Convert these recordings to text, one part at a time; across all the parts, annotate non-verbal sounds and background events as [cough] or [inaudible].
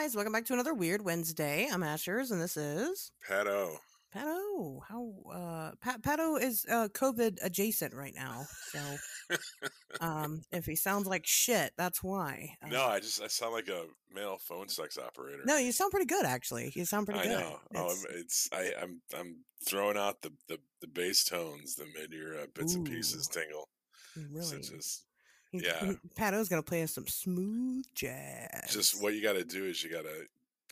guys, welcome back to another Weird Wednesday. I'm Ashers, and this is Pato. Pato, How uh, Pat Pat is uh, COVID adjacent right now, so [laughs] um, if he sounds like shit, that's why. Uh, No, I just I sound like a male phone sex operator. no, you sound pretty good actually. You sound pretty I good. know. Oh, It's- I'm, it's I, I'm I'm throwing out the the, the bass tones that made your uh, bits and pieces tingle. really, Such as He's- yeah. he- Pato's gonna play us some smooth jazz. just what you got to do is you got to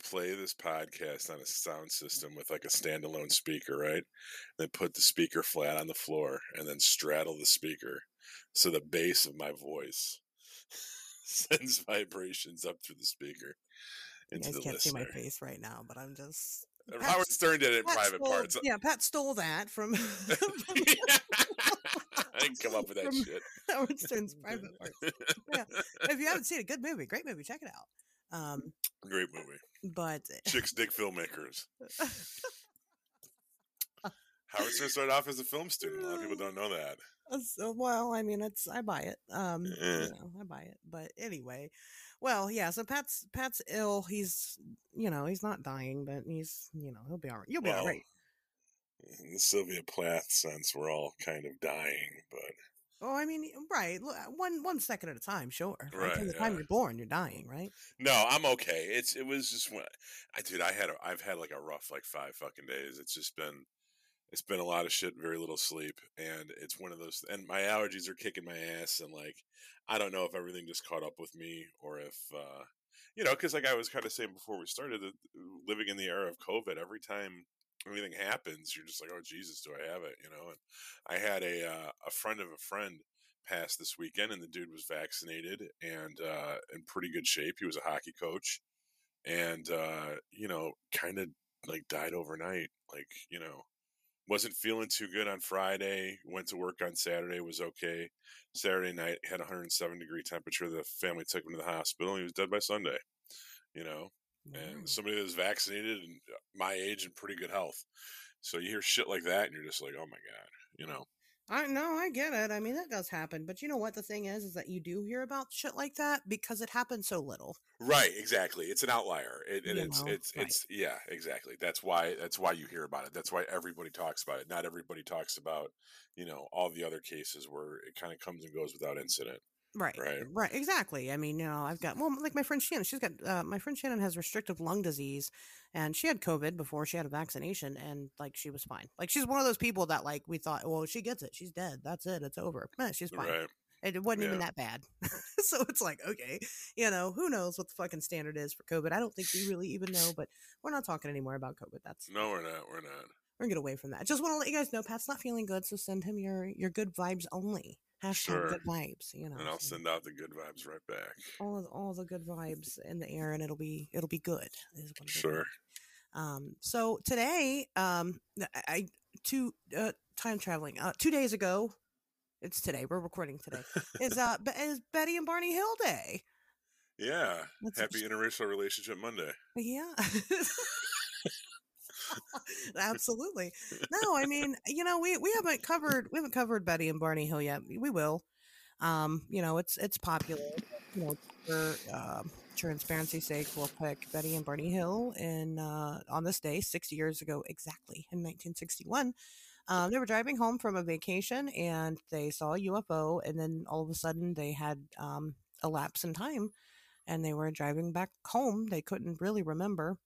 play this podcast on a sound system with like a standalone speaker, right? Then put the speaker flat on the floor and then straddle the speaker so the bass of my voice [laughs] sends vibrations up through the speaker You into guys the can't see my face right now, but I'm just uh, Howard Stern did it in Pat private stole- parts. Yeah, Pat stole that from, [laughs] [laughs] from I didn't come up with that shit. [laughs] Howard Stern's private parts. [laughs] Yeah. If you haven't seen it, good movie, great movie, check it out. Um, Great movie. but Chicks dig filmmakers. [laughs] Howard Stern started off as a film student. A lot of people don't know that. uh, so- well, I mean, it's I buy it. Um, Eh. you know, I buy it. But anyway, well, yeah. So Pat's Pat's ill. He's you know he's not dying, but he's you know he'll be all right. You'll be all Well, right. In the Sylvia Plath sense, we're all kind of dying, but Oh, I mean, right. One one second at a time, sure. Like, Right, From the time you're born, you're dying, right? no, I'm okay. It's it was just when I dude, I had a, I've had like a rough like five fucking days. It's just been it's been a lot of shit, very little sleep, and it's one of those. And my allergies are kicking my ass, and like I don't know if everything just caught up with me or if uh you know, because like I was kind of saying before we started, that living in the era of COVID, every time anything happens, you're just like, oh Jesus, do I have it? You know, and I had a uh, a friend of a friend pass this weekend, and the dude was vaccinated and uh, in pretty good shape. He was a hockey coach, and uh, you know, kind of like died overnight. Like you know, wasn't feeling too good on Friday. Went to work on Saturday, was okay. Saturday night had 107 degree temperature. The family took him to the hospital. He was dead by Sunday. You know, and Mm. somebody that's vaccinated and uh, my age and pretty good health. So you hear shit like that, and you're just like, oh my god, you know. I know, I get it. I mean, that does happen. But you know what? The thing is, is that you do hear about shit like that because it happens so little. Right, exactly. It's an outlier. It, and it's know, it's right. it's yeah, exactly. That's why that's why you hear about it. That's why everybody talks about it. Not everybody talks about you know all the other cases where it kind of comes and goes without incident. Right. Right. Right. Exactly. I mean, you know, I've got, well, like my friend Shannon, she's got, uh, my friend Shannon has restrictive lung disease and she had COVID before she had a vaccination and like she was fine. Like she's one of those people that like we thought, well, she gets it. She's dead. That's it. It's over. Eh, she's fine. Right. It wasn't even that bad. [laughs] so it's like, okay, you know, who knows what the fucking standard is for COVID? I don't think we really even know, but we're not talking anymore about COVID. That's, No, we're not. We're not. we're gonna get away from that. Just want to let you guys know Pat's not feeling good, so send him your your good vibes only. Hashtag Sure. good vibes, you know. And I'll so send out the good vibes right back. all of, all the good vibes in the air, and it'll be it'll be good. Is what be. Sure. Um. So today, um, I, I two uh, time traveling. Uh, two days ago, it's today. We're recording today. is uh is Betty and Barney Hill Day? Yeah. That's Happy interracial relationship Monday. Yeah. [laughs] Absolutely. No, I mean, you know, we we haven't covered we haven't covered Betty and Barney Hill yet. We will. Um, you know, it's it's popular. You know, for um, transparency's sake, we'll pick Betty and Barney Hill in uh, on this day, sixty years ago exactly, in 1961. Um, they were driving home from a vacation and they saw a UFO, and then all of a sudden they had um, a lapse in time, and they were driving back home. They couldn't really remember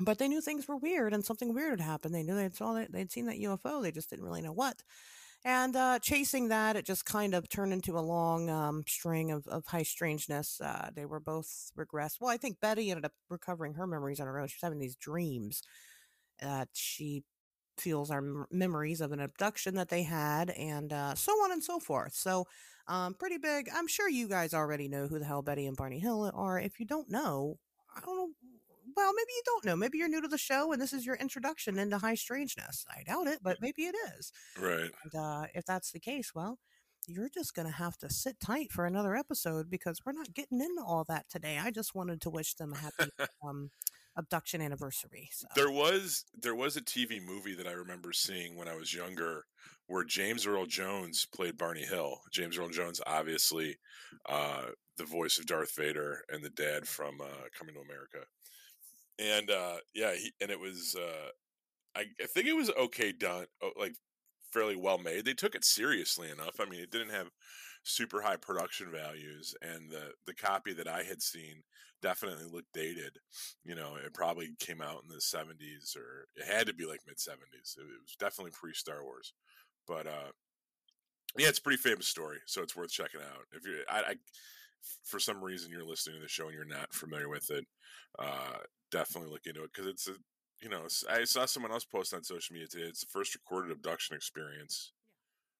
but they knew things were weird and something weird had happened. They knew they'd saw that they'd seen that UFO. They just didn't really know what. And uh, chasing that, it just kind of turned into a long um, string of, of high strangeness. Uh, they were both regressed. Well, I think Betty ended up recovering her memories on her own. She was having these dreams that she feels are mem- memories of an abduction that they had, and uh, so on and so forth. So, um, pretty big. I'm sure you guys already know who the hell Betty and Barney Hill are. If you don't know, I don't know. Well, maybe you don't know. Maybe you're new to the show and this is your introduction into high strangeness. I doubt it, but maybe it is. Right. And uh, if that's the case, well, you're just going to have to sit tight for another episode because we're not getting into all that today. I just wanted to wish them a happy [laughs] um, abduction anniversary. So. There was there was a TV movie that I remember seeing when I was younger, where James Earl Jones played Barney Hill. James Earl Jones, obviously, uh, the voice of Darth Vader and the dad from uh, Coming to America. And uh, yeah, he, and it was uh, I, I think it was okay done, like fairly well made. They took it seriously enough. I mean, it didn't have super high production values, and the the copy that I had seen definitely looked dated. You know, it probably came out in the '70s, or it had to be like mid '70s. It was definitely pre Star Wars, but uh, yeah, it's a pretty famous story, so it's worth checking out. If you, I, I for some reason you're listening to the show and you're not familiar with it, uh, definitely look into it because it's a you know, I saw someone else post on social media today. It's the first recorded abduction experience,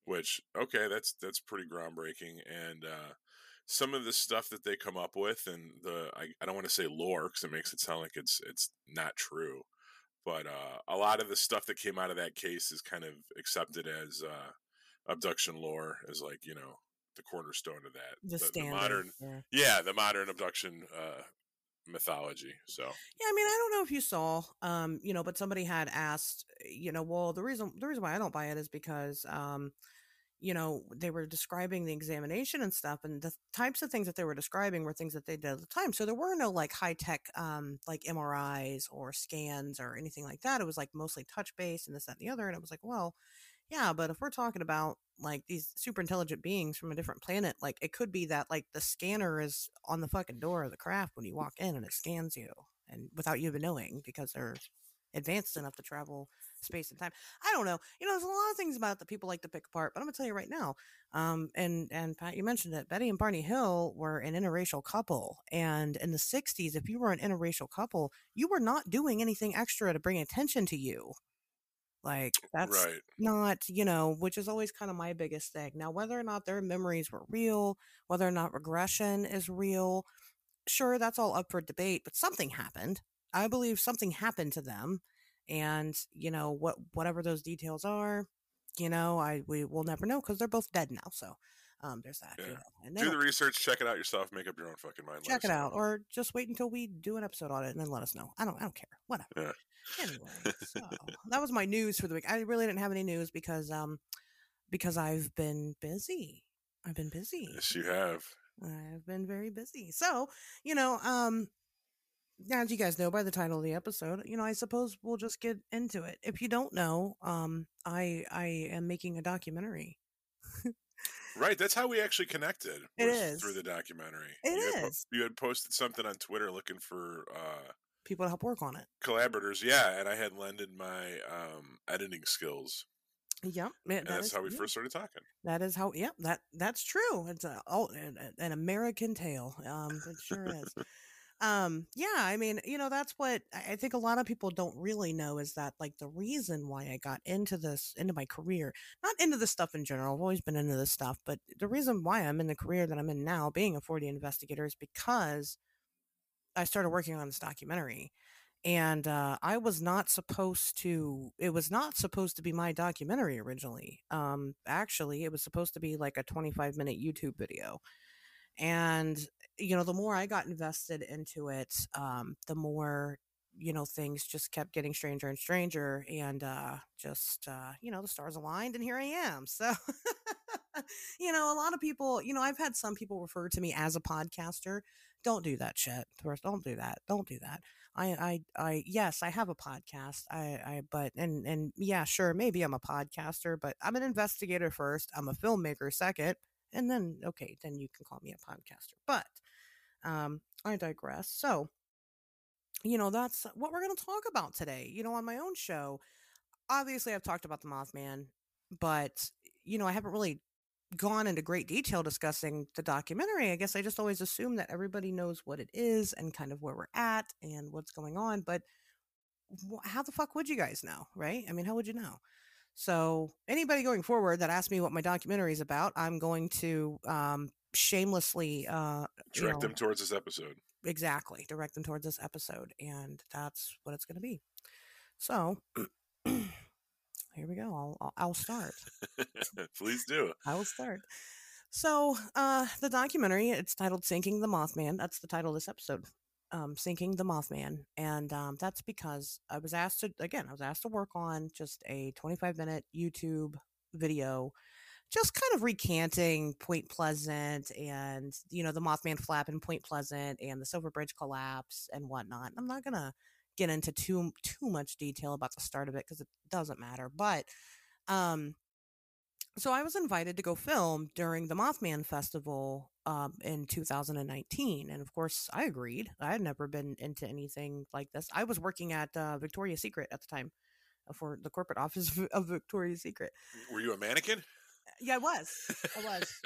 yeah. which okay, that's that's pretty groundbreaking. And uh, some of the stuff that they come up with, and the I, I don't want to say lore because it makes it sound like it's it's not true, but uh, a lot of the stuff that came out of that case is kind of accepted as uh, abduction lore, as like you know the cornerstone of that. The, the, the modern, yeah. yeah. the modern abduction uh, mythology. So yeah, I mean, I don't know if you saw, um, you know, but somebody had asked, you know, well, the reason the reason why I don't buy it is because, um, you know, they were describing the examination and stuff, and the types of things that they were describing were things that they did at the time. So there were no like high tech, um, like MRIs or scans or anything like that. It was like mostly touch base and this, that, and the other. And it was like, well, yeah, but if we're talking about like these super intelligent beings from a different planet, like it could be that like the scanner is on the fucking door of the craft when you walk in and it scans you and without you even knowing because they're advanced enough to travel space and time. I don't know. You know, there's a lot of things about that people like to pick apart, but I'm gonna tell you right now. Um, and and Pat, you mentioned it. Betty and Barney Hill were an interracial couple, and in the '60s, if you were an interracial couple, you were not doing anything extra to bring attention to you. Like that's right. not, you know, which is always kind of my biggest thing. Now, whether or not their memories were real, whether or not regression is real, sure, that's all up for debate, but something happened. I believe something happened to them. And, you know, what whatever those details are, you know, I we will never know because they're both dead now. So um, there's that. Yeah. Know, do the research, check it out yourself, make up your own fucking mind. Check it out, or just wait until we do an episode on it and then let us know. I don't, I don't care. Whatever. Yeah. Anyway, so that was my news for the week. I really didn't have any news because, um, because I've been busy. I've been busy. Yes, you have. I've been very busy. So, you know, um, as you guys know by the title of the episode, you know, I suppose we'll just get into it. If you don't know, um, I I am making a documentary Right, that's how we actually connected. It is through the documentary. It you is. Had, you had posted something on Twitter looking for uh, people to help work on it. Collaborators, yeah, and I had lended my um, editing skills. Yep, and that's is, how we yeah. first started talking. That is how. Yep, that that's true. It's a, oh, an, an American tale. Um, it sure is. [laughs] um yeah i mean you know that's what i think a lot of people don't really know is that like the reason why i got into this into my career not into this stuff in general i've always been into this stuff but the reason why i'm in the career that i'm in now being a Fortean investigator is because i started working on this documentary and uh, i was not supposed to it was not supposed to be my documentary originally um actually it was supposed to be like a 25 minute youtube video and you know the more i got invested into it um the more you know things just kept getting stranger and stranger and uh just uh you know the stars aligned and here i am so [laughs] you know a lot of people you know i've had some people refer to me as a podcaster don't do that shit don't do that don't do that i i i yes i have a podcast i i but and and yeah sure maybe i'm a podcaster but i'm an investigator first i'm a filmmaker second and then okay then you can call me a podcaster but um, I digress. So, you know, that's what we're going to talk about today. You know, on my own show, obviously I've talked about the Mothman, but, you know, I haven't really gone into great detail discussing the documentary. I guess I just always assume that everybody knows what it is and kind of where we're at and what's going on. But how the fuck would you guys know, right? I mean, how would you know? So, anybody going forward that asks me what my documentary is about, I'm going to um, shamelessly uh direct know, them towards this episode exactly direct them towards this episode and that's what it's going to be so [clears throat] here we go i'll i'll start [laughs] please do i will start so uh the documentary it's titled sinking the mothman that's the title of this episode um, sinking the Mothman, and um, that's because I was asked to again. I was asked to work on just a 25 minute YouTube video, just kind of recanting Point Pleasant and you know the Mothman flap in Point Pleasant and the Silver Bridge collapse and whatnot. I'm not gonna get into too too much detail about the start of it because it doesn't matter, but um so I was invited to go film during the Mothman Festival um, in 2019, and of course I agreed. I had never been into anything like this. I was working at uh, Victoria's Secret at the time uh, for the corporate [laughs] office of Victoria's Secret. Were you a mannequin? Yeah, I was. I was.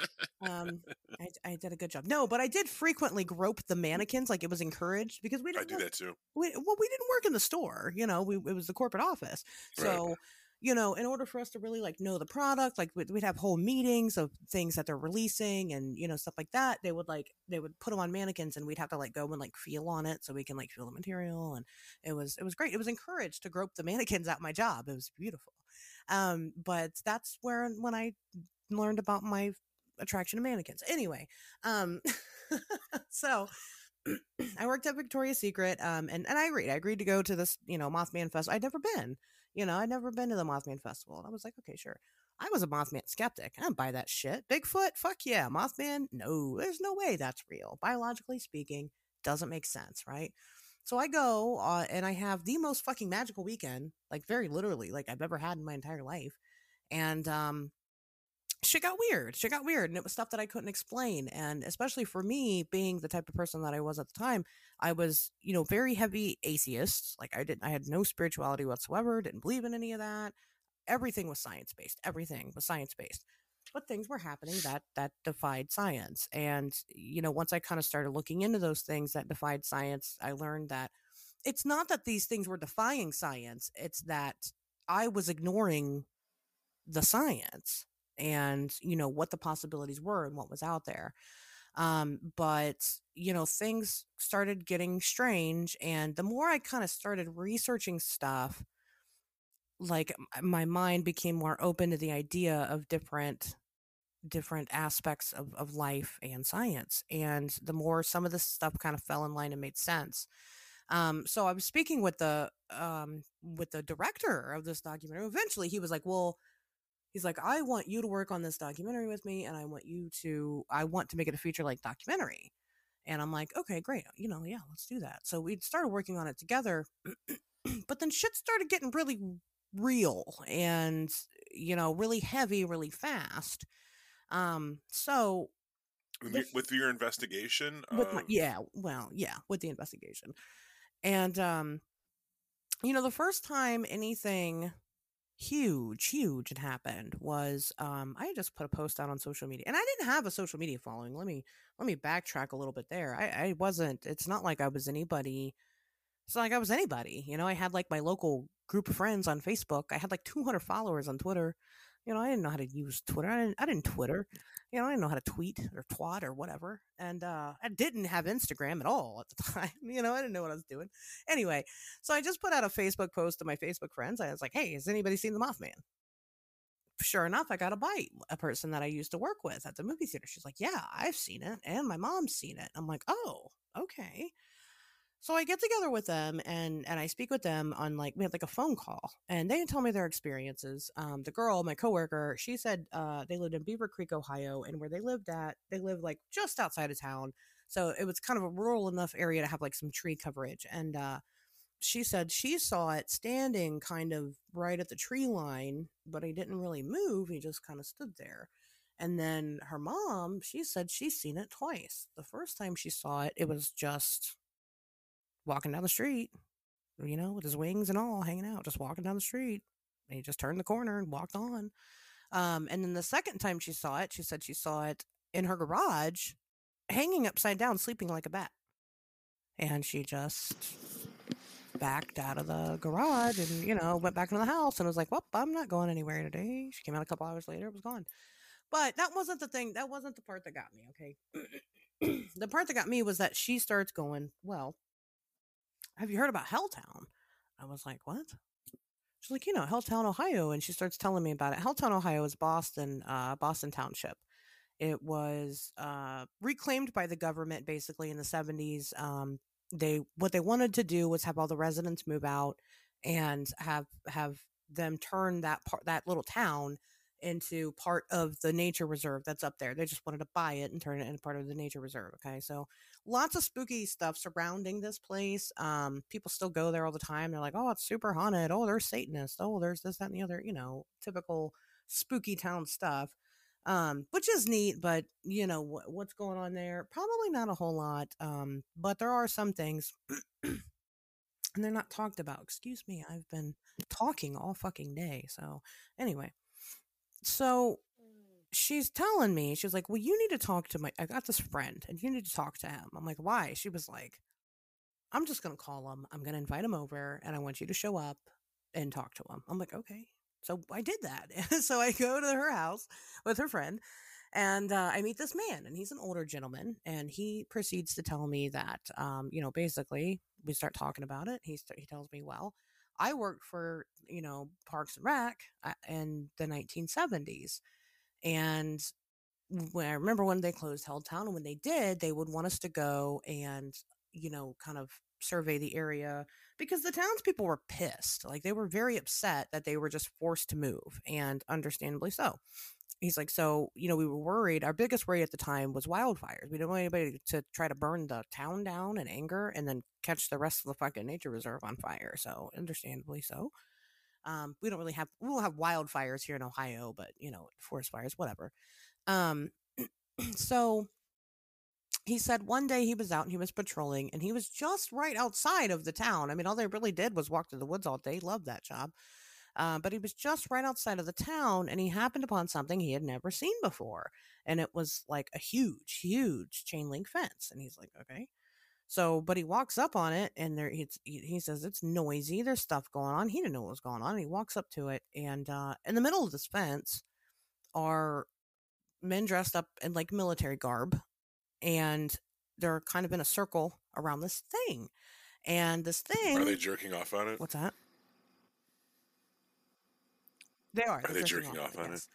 um, [laughs] I, I, did a good job. No, but I did frequently grope the mannequins, like it was encouraged because we didn't. I do work, that too. We, well, we didn't work in the store. You know, we it was the corporate office, so. Right you know, in order for us to really like know the product, like we'd, we'd, have whole meetings of things that they're releasing and you know stuff like that. They would like they would put them on mannequins and we'd have to like go and like feel on it so we can like feel the material and it was it was great. It was encouraged to grope the mannequins at my job. It was beautiful. Um, but that's where when I learned about my attraction to mannequins. Anyway, um, [laughs] so [clears throat] I worked at Victoria's Secret, um, and and I agreed. I agreed to go to this, you know, Mothman Fest. I'd never been, you know, I'd never been to the Mothman Festival. And I was like, okay, sure. I was a Mothman skeptic. I don't buy that shit. Bigfoot, fuck yeah. Mothman, no, there's no way that's real. Biologically speaking, doesn't make sense, right? So I go uh, and I have the most fucking magical weekend, like very literally, like I've ever had in my entire life. And um, shit got weird. Shit got weird. And it was stuff that I couldn't explain. And especially for me, being the type of person that I was at the time, I was, you know, very heavy atheist. Like I didn't, I had no spirituality whatsoever, didn't believe in any of that. Everything was science based. Everything was science based. But things were happening that that defied science. And, you know, once I kind of started looking into those things that defied science, I learned that it's not that these things were defying science, it's that I was ignoring the science and you know what the possibilities were and what was out there um, but you know things started getting strange and the more i kind of started researching stuff like my mind became more open to the idea of different different aspects of, of life and science and the more some of this stuff kind of fell in line and made sense um, so i was speaking with the um, with the director of this documentary eventually he was like well he's like, I want you to work on this documentary with me, and I want you to, I want to make it a feature like documentary. And I'm like, okay, great. You know, yeah, let's do that. So we started working on it together, [clears throat] but then shit started getting really real and, you know, really heavy, really fast. Um, so with, with your investigation, with my, yeah, well, yeah, with the investigation, and um, you know, the first time anything huge, huge had happened was um, I just put a post out on social media, and I didn't have a social media following. Let me let me backtrack a little bit there. I, I wasn't. It's not like I was anybody. It's not like I was anybody. You know, I had like my local group of friends on Facebook. I had like 200 followers on Twitter. You know, I didn't know how to use Twitter. I didn't, I didn't Twitter. You know, I didn't know how to tweet or twat or whatever. And uh, I didn't have Instagram at all at the [laughs] time. You know, I didn't know what I was doing. Anyway, so I just put out a Facebook post to my Facebook friends. I was like, hey, has anybody seen The Mothman? Sure enough, I got a bite. A person that I used to work with at the movie theater. She's like, yeah, I've seen it. And my mom's seen it. I'm like, oh, okay. So I get together with them and and I speak with them on like we had like a phone call and they tell me their experiences. Um, the girl, my coworker, she said uh, they lived in Beavercreek, Ohio, and where they lived at, they lived like just outside of town. So it was kind of a rural enough area to have like some tree coverage. And uh, she said she saw it standing kind of right at the tree line, but he didn't really move. He just kind of stood there. And then her mom, she said she's seen it twice. The first time she saw it, it was just walking down the street, you know, with his wings and all hanging out, just walking down the street. And he just turned the corner and walked on. Um, and then the second time she saw it, she said she saw it in her garage, hanging upside down, sleeping like a bat. And she just backed out of the garage and, you know, went back into the house and was like, well, I'm not going anywhere today. She came out a couple hours later, it was gone. But that wasn't the thing. That wasn't the part that got me, okay? [clears throat] the part that got me was that she starts going, well, have you heard about Helltown? I was like, what? She's like, you know, Helltown, Ohio. And she starts telling me about it. Helltown, Ohio is Boston, uh, Boston Township. It was uh, reclaimed by the government basically in the 70s. Um, they what they wanted to do was have all the residents move out and have have them turn that part that little town into part of the nature reserve that's up there. They just wanted to buy it and turn it into part of the nature reserve. Okay, so lots of spooky stuff surrounding this place. Um, people still go there all the time. They're like, "Oh, it's super haunted. Oh, there's Satanists. Oh, there's this, that, and the other." You know, typical spooky town stuff. Um, which is neat, but you know wh- what's going on there? Probably not a whole lot. Um, but there are some things. [clears throat] and they're not talked about. Excuse me, I've been talking all fucking day. So, anyway, so she's telling me, she's like, Well, you need to talk to my, I got this friend and you need to talk to him. I'm like, Why? She was like, I'm just going to call him. I'm going to invite him over and I want you to show up and talk to him. I'm like, Okay. So I did that. [laughs] so I go to her house with her friend and uh, I meet this man, and he's an older gentleman, and he proceeds to tell me that, um, you know, basically, we start talking about it. He st- he tells me, well, I worked for you know Parks and Rec uh, in the 1970s, and when I remember when they closed Helltown, and when they did, they would want us to go and you know kind of survey the area because the townspeople were pissed. Like they were very upset that they were just forced to move, and understandably so he's like, so, you know, we were worried. Our biggest worry at the time was wildfires. We didn't want anybody to try to burn the town down in anger and then catch the rest of the fucking nature reserve on fire. So, understandably so. Um, we don't really have, we will have wildfires here in Ohio, but, you know, forest fires, whatever. Um, [clears throat] so he said one day he was out and he was patrolling and he was just right outside of the town. I mean, all they really did was walk through the woods all day. Loved that job. Uh, but he was just right outside of the town and he happened upon something he had never seen before. And it was like a huge, huge chain link fence. And he's like, okay. So, but he walks up on it and there he, he says it's noisy. There's stuff going on. He didn't know what was going on. And he walks up to it and uh, in the middle of this fence are men dressed up in like military garb and they're kind of in a circle around this thing. And this thing. Are they jerking off on it? What's that? They are. Are they jerking off, on it?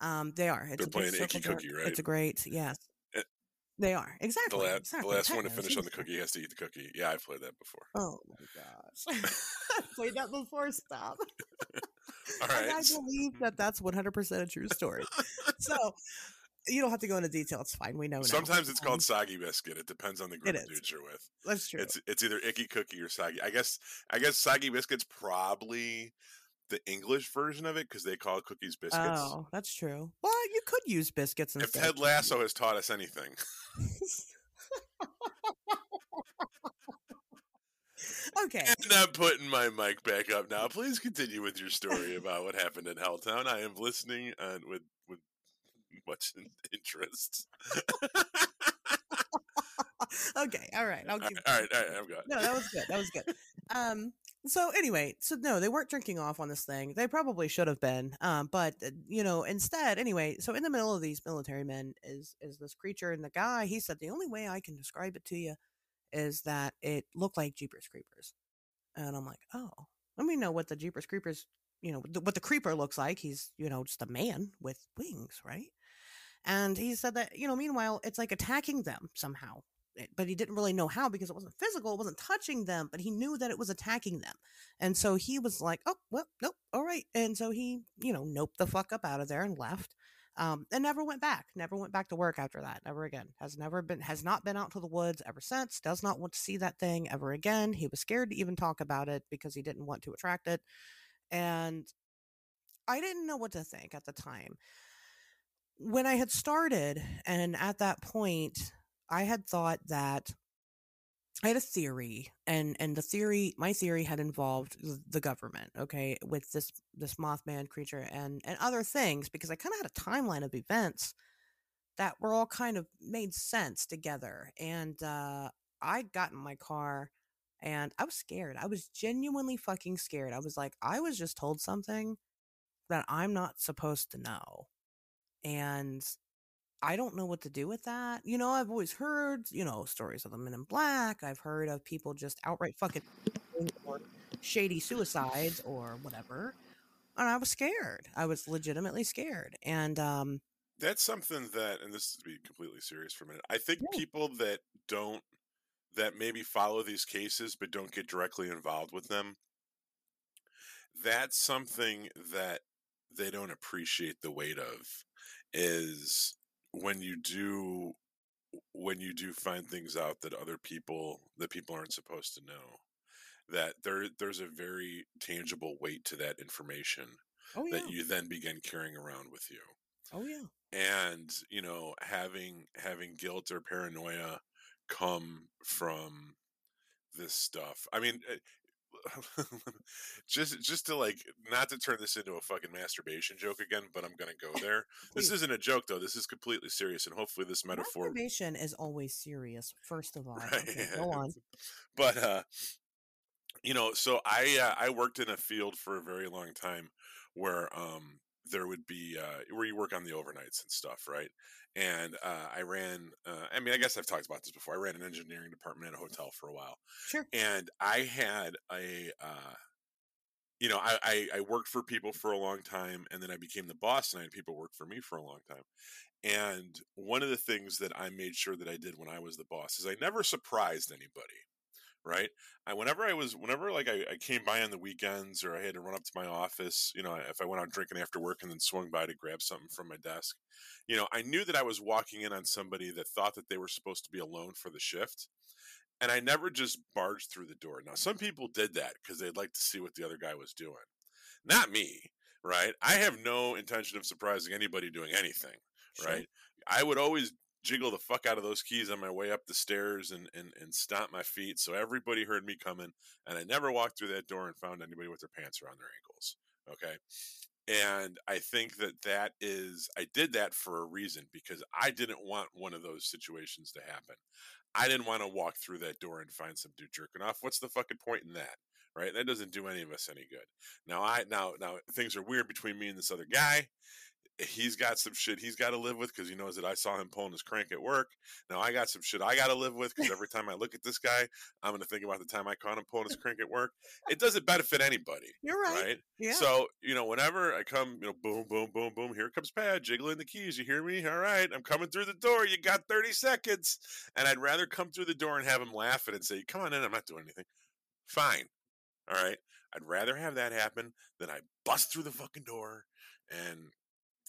Um, they are. It's They're playing Icky Cookie, right? It's a great, yes. They are exactly. The, la- exactly. the last one to finish on the cookie has to eat the cookie. Yeah, I've played that before. Oh my gosh, [laughs] [laughs] played that before. Stop. All right. And I believe that that's one hundred percent a true story. so you don't have to go into detail. It's fine. We know. Sometimes now. it's called soggy biscuit. It depends on the group of dudes you're with. That's true. It's it's either icky cookie or soggy. I guess I guess soggy biscuit's probably the English version of it because they call cookies biscuits. Oh, that's true. Well, you could use biscuits instead. If Ted Lasso has taught us anything. [laughs] okay. And I'm putting my mic back up now. Please continue with your story about what happened in Helltown. I am listening and with with much interest. [laughs] okay, all right. I'll give. All right, all right, I'm good. No, that was good. That was good. Um, so anyway, so no, they weren't drinking off on this thing. They probably should have been. Um, but uh, you know, instead, anyway, so in the middle of these military men is is this creature, and the guy he said the only way I can describe it to you is that it looked like Jeepers Creepers, and I'm like, oh, let me know what the Jeepers Creepers, you know, what the creeper looks like. He's you know just a man with wings, right? And he said that, you know, meanwhile, it's like attacking them somehow. Eh, but he didn't really know how because it wasn't physical, it wasn't touching them, but he knew that it was attacking them. And so he was like, oh, well, nope, all right. And so he, you know, noped the fuck up out of there and left. Um, and never went back, never went back to work after that, never again. Has never been, has not been out to the woods ever since, does not want to see that thing ever again. He was scared to even talk about it because he didn't want to attract it. And I didn't know what to think at the time. When I had started, and at that point, I had thought that I had a theory, and and the theory, my theory had involved the government, okay, with this this Mothman creature and and other things, because I kind of had a timeline of events that were all kind of made sense together. And uh, I got in my car, and I was scared. I was genuinely fucking scared. I was like, I was just told something that I'm not supposed to know, and I don't know what to do with that. You know, I've always heard, you know, stories of the men in black. I've heard of people just outright fucking or shady suicides or whatever. And I was scared. I was legitimately scared. And um that's something that and this is to be completely serious for a minute. I think yeah. people that don't that maybe follow these cases but don't get directly involved with them that's something that they don't appreciate the weight of is when you do when you do find things out that other people that people aren't supposed to know that there there's a very tangible weight to that information Oh yeah. that you then begin carrying around with you Oh yeah. and you know having having guilt or paranoia come from this stuff i mean eh, [laughs] just just to like not to turn this into a fucking masturbation joke again but i'm gonna go there this isn't a joke though this is completely serious and hopefully this metaphor Masturbation is always serious. First of all, Right, Okay, go on. [laughs] but uh you know so i uh, i worked in a field for a very long time where um there would be uh where you work on the overnights and stuff right? And uh i ran uh i mean i guess i've talked about this before i ran an engineering department at a hotel for a while Sure. and i had a uh you know I, I i worked for people for a long time and then i became the boss and i had people work for me for a long time. And one of the things that i made sure that i did when i was the boss is i never surprised anybody right i whenever i was whenever like I, I came by on the weekends or i had to run up to my office you know if i went out drinking after work and then swung by to grab something from my desk you know i knew that i was walking in on somebody that thought that they were supposed to be alone for the shift and i never just barged through the door now some people did that because they'd like to see what the other guy was doing not me right i have no intention of surprising anybody doing anything Sure. right? I would always jiggle the fuck out of those keys on my way up the stairs and, and, and stomp my feet so everybody heard me coming. And I never walked through that door and found anybody with their pants around their ankles. Okay. And I think that that is, I did that for a reason because I didn't want one of those situations to happen. I didn't want to walk through that door and find some dude jerking off. What's the fucking point in that? Right? That doesn't do any of us any good. Now I now now things are weird between me and this other guy he's got some shit he's got to live with because he knows that I saw him pulling his crank at work. Now I got some shit I got to live with because every time I look at this guy, I'm going to think about the time I caught him pulling his [laughs] crank at work. It doesn't benefit anybody, You're right. right? Yeah. So you know, whenever I come, you know, boom, boom, boom, boom. Here comes Pat jiggling the keys. You hear me? All right, I'm coming through the door. You got 30 seconds, and I'd rather come through the door and have him laughing and say, "Come on in, I'm not doing anything." Fine, all right. I'd rather have that happen than I bust through the fucking door and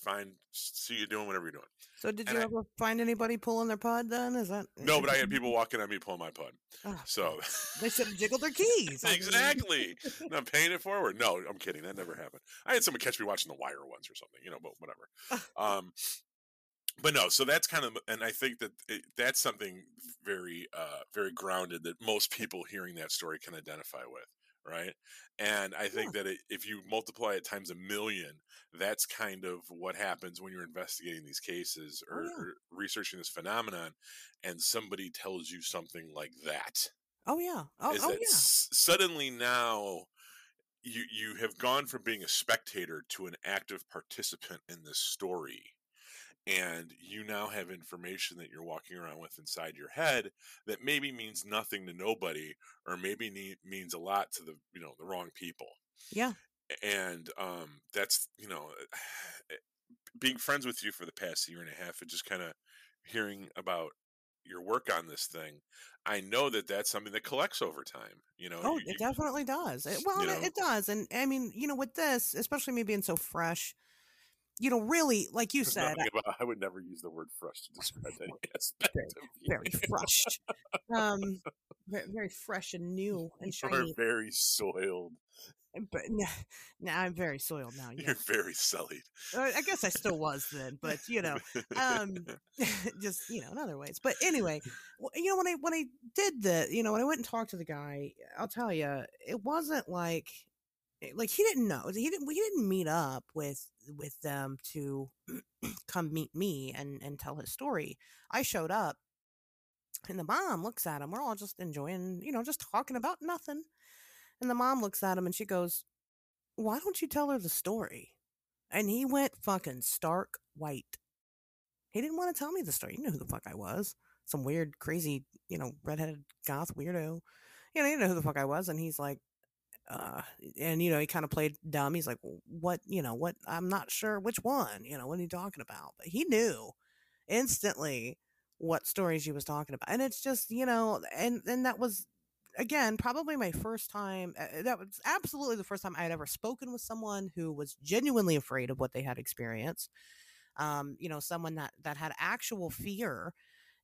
find see you doing whatever you're doing. so did and you I- ever find anybody pulling their pod then? Is that No, but I had people [laughs] walking at me pulling my pod. Oh, So they should have jiggled their keys. [laughs] Exactly. [laughs] And I'm paying it forward. No, I'm kidding. That never happened. I had someone catch me watching The Wire once or something, you know, but whatever. Um, but no, so that's kind of, and I think that it, that's something very, uh, very grounded that most people hearing that story can identify with, right? And I think that it, if you multiply it times a million, that's kind of what happens when you're investigating these cases oh, or, Oh, yeah. or researching this phenomenon, and somebody tells you something like that Oh yeah. Oh, oh yeah. s- suddenly now you you have gone from being a spectator to an active participant in this story and you now have information that you're walking around with inside your head that maybe means nothing to nobody or maybe ne- means a lot to the you know the wrong people Yeah. and um that's you know being friends with you for the past year and a half and just kind of hearing about your work on this thing i know that that's something that collects over time you know Oh, you- it definitely does. It, well, you it, know? it does, and I mean, you know, with this, especially me being so fresh, you know, really, like you there's said, about- i would never use the word fresh to describe any aspect [laughs] Very- of you. very fresh, um, [laughs] very, fresh and new [laughs] and shiny. very soiled. But now nah, I'm very soiled now. Yeah, You're very sullied. Uh, I guess I still was then, but you know, um, just you know, in other ways. But anyway, you know, when I when I did the, you know, when I went and talked to the guy, I'll tell you, it wasn't like Eh, like he didn't know he didn't we didn't meet up with with them to [clears throat] come meet me and and tell his story. I showed up, and the mom looks at him. We're all just enjoying, you know, just talking about nothing. And the mom looks at him and she goes, "Why don't you tell her the story?" And he went fucking stark white. He didn't want to tell me the story. you knew who the fuck I was. Some weird, crazy, you know, redheaded goth weirdo. You know, he didn't know who the fuck I was. And he's like, uh, and you know, he kind of played dumb. He's like, what, you know, what, I'm not sure which one, you know, what are you talking about? But he knew instantly what story she was talking about. And it's just, you know, and and that was again probably my first time that was absolutely the first time i had ever spoken with someone who was genuinely afraid of what they had experienced um, you know someone that that had actual fear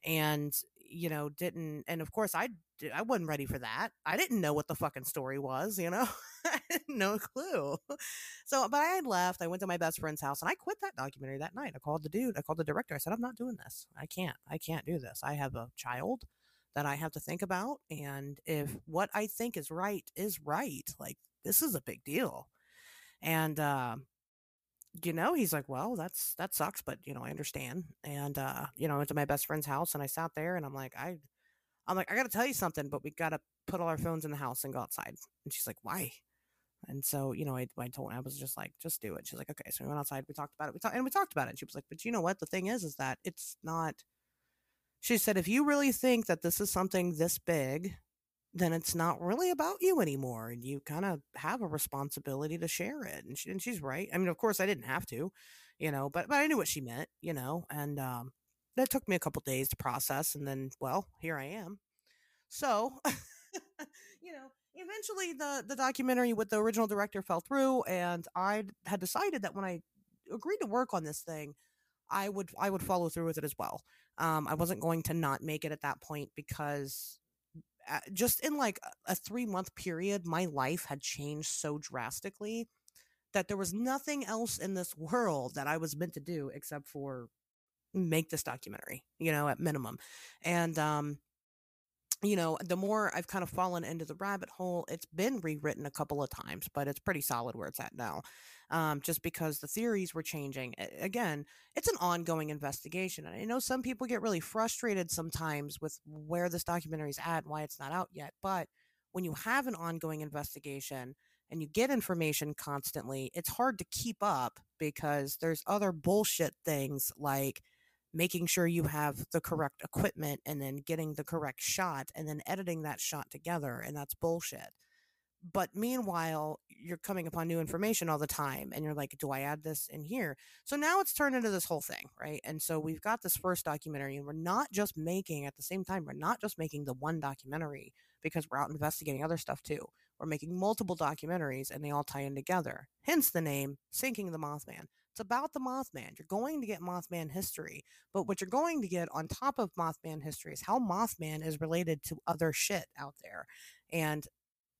and you know didn't and of course i i wasn't ready for that. I didn't know what the fucking story was you know? [laughs] No clue. [laughs] So but i had left i went to my best friend's house and i quit that documentary that night. I called the dude i called the director i said i'm not doing this. I can't i can't do this. I have a child that i have to think about and if what i think is right is right like this is a big deal. And uh, you know, he's like, well, that's that sucks, but you know, I understand. And uh, you know, I went to my best friend's house and I sat there and I'm like, I, I'm like, I got to tell you something, but we got to put all our phones in the house and go outside. And she's like, why? And so, you know, I, I told her, I was just like, just do it. She's like, okay. So we went outside, we talked about it. We talked, and we talked about it. And she was like, but you know what? The thing is, is that it's not, she said, if you really think that this is something this big then it's not really about you anymore and you kind of have a responsibility to share it and, she, and she's right i mean of course i didn't have to you know but but i knew what she meant you know and um that took me a couple days to process and then well here i am. So [laughs] you know eventually the the documentary with the original director fell through and i had decided that when i agreed to work on this thing i would i would follow through with it as well. Um, i wasn't going to not make it at that point because just in like a three month period, my life had changed so drastically that there was nothing else in this [laughs] world that I was meant to do except for make this documentary, you know, at minimum. And um, you know, the more I've kind of fallen into the rabbit hole, it's been rewritten a couple of times, but it's pretty solid where it's at now. Um, just because the theories were changing. Again, it's an ongoing investigation. And I know some people get really frustrated sometimes with where this documentary is at and why it's not out yet. But when you have an ongoing investigation and you get information constantly, it's hard to keep up because there's other bullshit things like making sure you have the correct equipment and then getting the correct shot and then editing that shot together. And that's bullshit. But meanwhile, you're coming upon new information all the time and you're like, do I add this in here? So now it's turned into this whole thing, right? And so we've got this first documentary and we're not just making, at the same time, we're not just making the one documentary because we're out investigating other stuff too. We're making multiple documentaries and they all tie in together. Hence the name Sinking the Mothman. It's about the Mothman. You're going to get Mothman history, but what you're going to get on top of Mothman history is how Mothman is related to other shit out there. And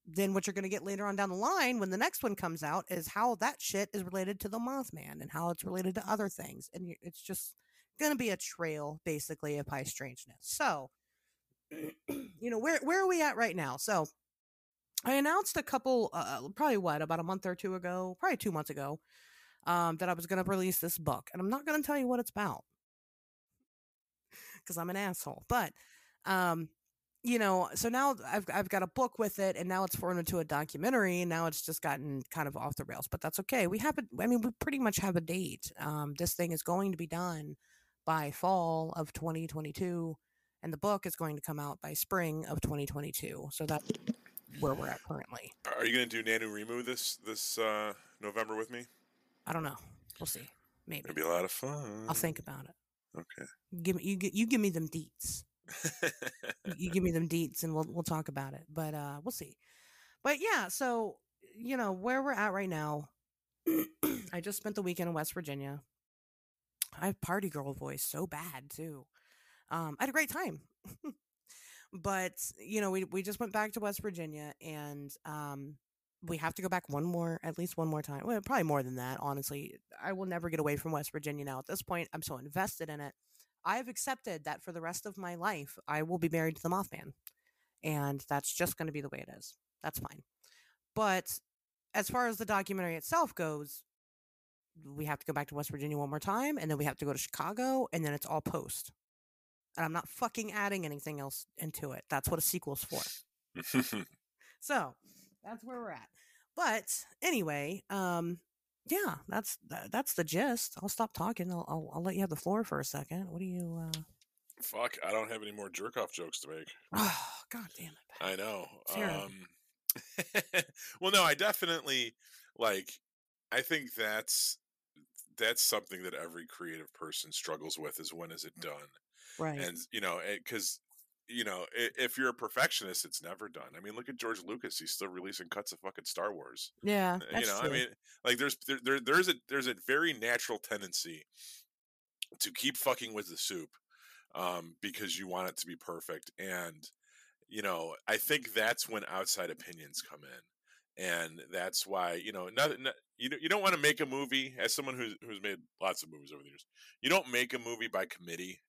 then what you're going to get later on down the line when the next one comes out is how that shit is related to the Mothman and how it's related to other things. And it's just going to be a trail basically of high strangeness. So, [clears throat] you know, where where are we at right now? So, I announced a couple, uh, probably what, about a month or two ago, probably two months ago, um, that I was going to release this book. And I'm not going to tell you what it's about because I'm an asshole. But, um, you know, so now I've, I've got a book with it and now it's formed into a documentary and now it's just gotten kind of off the rails, but that's okay. We have a, I mean, we pretty much have a date. Um, this thing is going to be done by fall of 2022 and the book is going to come out by spring of 2022. So that's where we're at currently. Are you going to do NaNoWriMo this, this, uh, November with me? I don't know. We'll see. Maybe. It'd be a lot of fun. I'll think about it. Okay. Give me you you give me them deets. you give me them deets and we'll we'll talk about it. But uh we'll see. But yeah, so you know, where we're at right now. [clears throat] I just spent the weekend in West Virginia. I have party girl voice so bad too. Um I had a great time. [laughs] but you know, we we just went back to West Virginia and um we have to go back one more, at least one more time. Well, probably more than that, honestly. I will never get away from West Virginia now. At this point, I'm so invested in it. I've accepted that for the rest of my life, I will be married to the Mothman. And that's just going to be the way it is. That's fine. But as far as the documentary itself goes, we have to go back to West Virginia one more time, and then we have to go to Chicago, and then it's all post. And I'm not fucking adding anything else into it. That's what a sequel's for. [laughs] so that's where we're at. But anyway, um, yeah, that's that's the gist. I'll stop talking. I'll, I'll, I'll let you have the floor for a second. What do you? Uh... Fuck! I don't have any more jerk off jokes to make. Oh God damn it! I know. Um, [laughs] well, no, I definitely like. I think that's that's something that every creative person struggles with is when is it done Right. and you know because you know if you're a perfectionist it's never done i mean look at george lucas he's still releasing cuts of fucking star wars yeah. Uh, you know true. i mean like there's there, there there's a there's a very natural tendency to keep fucking with the soup um because you want it to be perfect and you know i think that's when outside opinions come in and that's why you know not, not you don't, you don't want to make a movie as someone who's who's made lots of movies over the years you don't make a movie by committee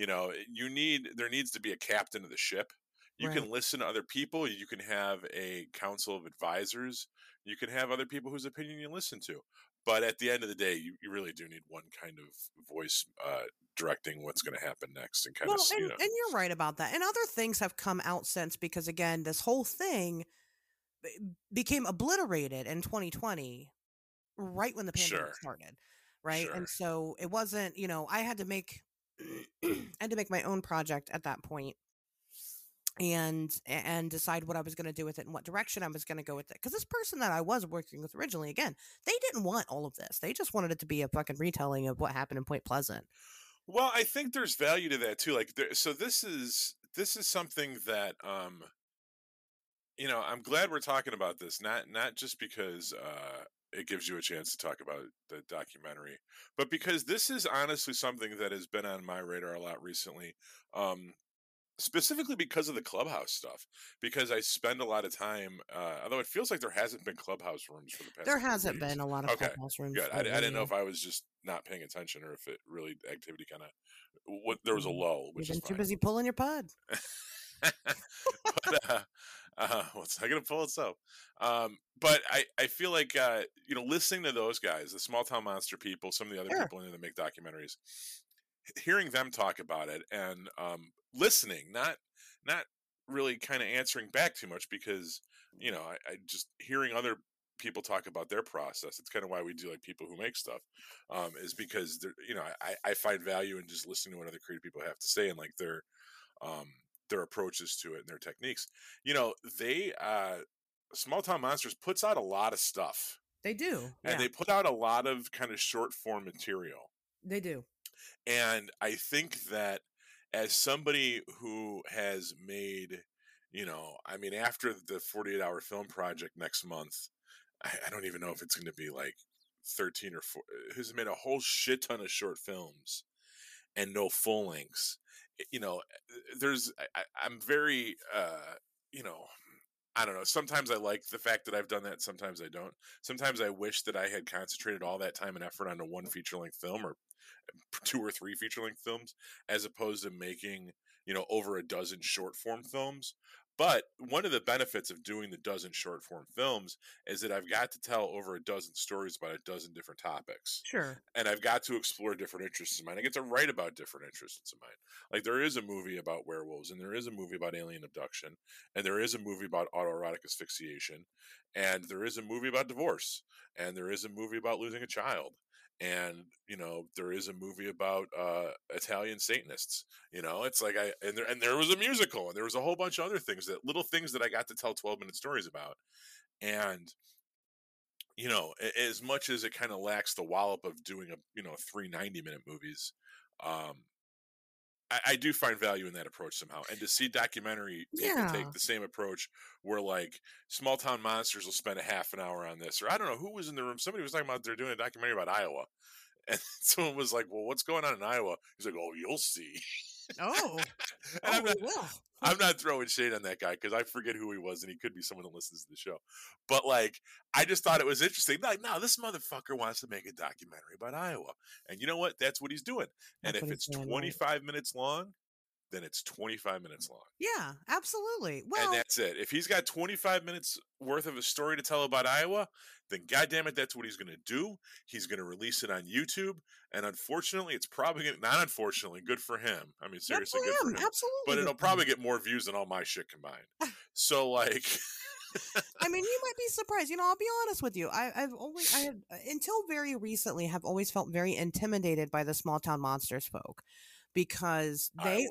you know you need there needs to be a captain of the ship you Right. can listen to other people you can have a council of advisors you can have other people whose opinion you listen to but at the end of the day you, you really do need one kind of voice uh, directing what's going to happen next and kind well, of and, you know and you're right about that. And other things have come out since because again, this whole thing became obliterated in 2020, right when the pandemic Sure. started, right? Sure. And so it wasn't, you know, I had to make, [clears throat] I had to make my own project at that point, and and decide what I was going to do with it and what direction I was going to go with it. Because this person that I was working with originally, again, they didn't want all of this. They just wanted it to be a fucking retelling of what happened in Point Pleasant. Well, I think there's value to that too. Like, there, so this is this is something that um, you know, I'm glad we're talking about this. Not not just because uh, it gives you a chance to talk about the documentary, but because this is honestly something that has been on my radar a lot recently. Um, specifically because of the clubhouse stuff because i spend a lot of time uh, although it feels like there hasn't been clubhouse rooms for the past There hasn't weeks. been a lot of Okay, clubhouse rooms. Good. I, I didn't know if I was just not paying attention or if it really activity kind of what there was a Mm, lull, You've which been is too busy pulling your [laughs] pod. but uh, uh, well, it's not gonna pull itself. Um, but I, I feel like uh, you know, listening to those guys, the small town monster people, some of the other Sure. people in there that make documentaries, hearing them talk about it and um, listening, not not really kind of answering back too much because you know I, I just hearing other people talk about their process. It's kind of why we do like people who make stuff, um, is because they're you know I, I find value in just listening to what other creative people have to say and like their um, their approaches to it and their techniques. You know they uh, Small Town Monsters puts out a lot of stuff. They do. And yeah, they put out a lot of kind of short form material. they do. And I think that as somebody who has made, you know, I mean, after the 48 hour film project next month, I, I don't even know if it's going to be like 13 or 4, who's made a whole shit ton of short films and no full lengths. Eh, you know, eh, eh, there's, I, I'm very, uh, you know, I don't know. Sometimes I like the fact that I've done that. Sometimes I don't. Sometimes I wish that I had concentrated all that time and effort on a one feature length film or [laughs] two or three feature length films as opposed to making, you know, over a dozen short form films. But one of the benefits of doing the dozen short form films is that I've got to tell over a dozen stories about a dozen different topics Sure. and I've got to explore different interests of mine. I get to write about different interests of mine. Like there is a movie about werewolves, and there is a movie about alien abduction, and there is a movie about autoerotic asphyxiation, and there is a movie about divorce, and there is a movie about losing a child, and you know there is a movie about uh, Italian Satanists. You know, it's like I and there and there was a musical, and there was a whole bunch of other things that little things that I got to tell twelve minute stories about, and you know, as much as it kind of lacks the wallop of doing a you know three ninety minute movies, um, I, I do find value in that approach somehow. And to see documentary people Yeah. take the same approach, where like small town monsters will spend a half an hour on this, or I don't know who was in the room. Somebody was talking about they're doing a documentary about Iowa. [laughs] And someone was like, "Well, what's going on in Iowa?" He's like, "Oh, you'll see." Oh, [laughs] And oh, I'm not. I'm not throwing shade on that guy because I forget who he was, and he could be someone that listens to the show. But like, I just thought it was interesting. Like, no, this motherfucker wants to make a documentary about Iowa, and you know what? That's what he's doing. and That's if it's he's doing, right. 25 minutes long, then it's 25 minutes long, Yeah, absolutely. Well, and that's it. If he's got 25 minutes worth of a story to tell about Iowa, then goddamn it, that's what he's going to do. He's going to release it on YouTube, and unfortunately, it's probably gonna, not unfortunately good for him. I mean, good seriously, for good him. for him Absolutely. but it'll probably get more views than all my shit combined. [laughs] so like, I mean, you might be [laughs] surprised. You know, I'll be honest with you. I, I've only, I [laughs] had uh, until very recently, have always felt very intimidated by the small town monsters folk, because they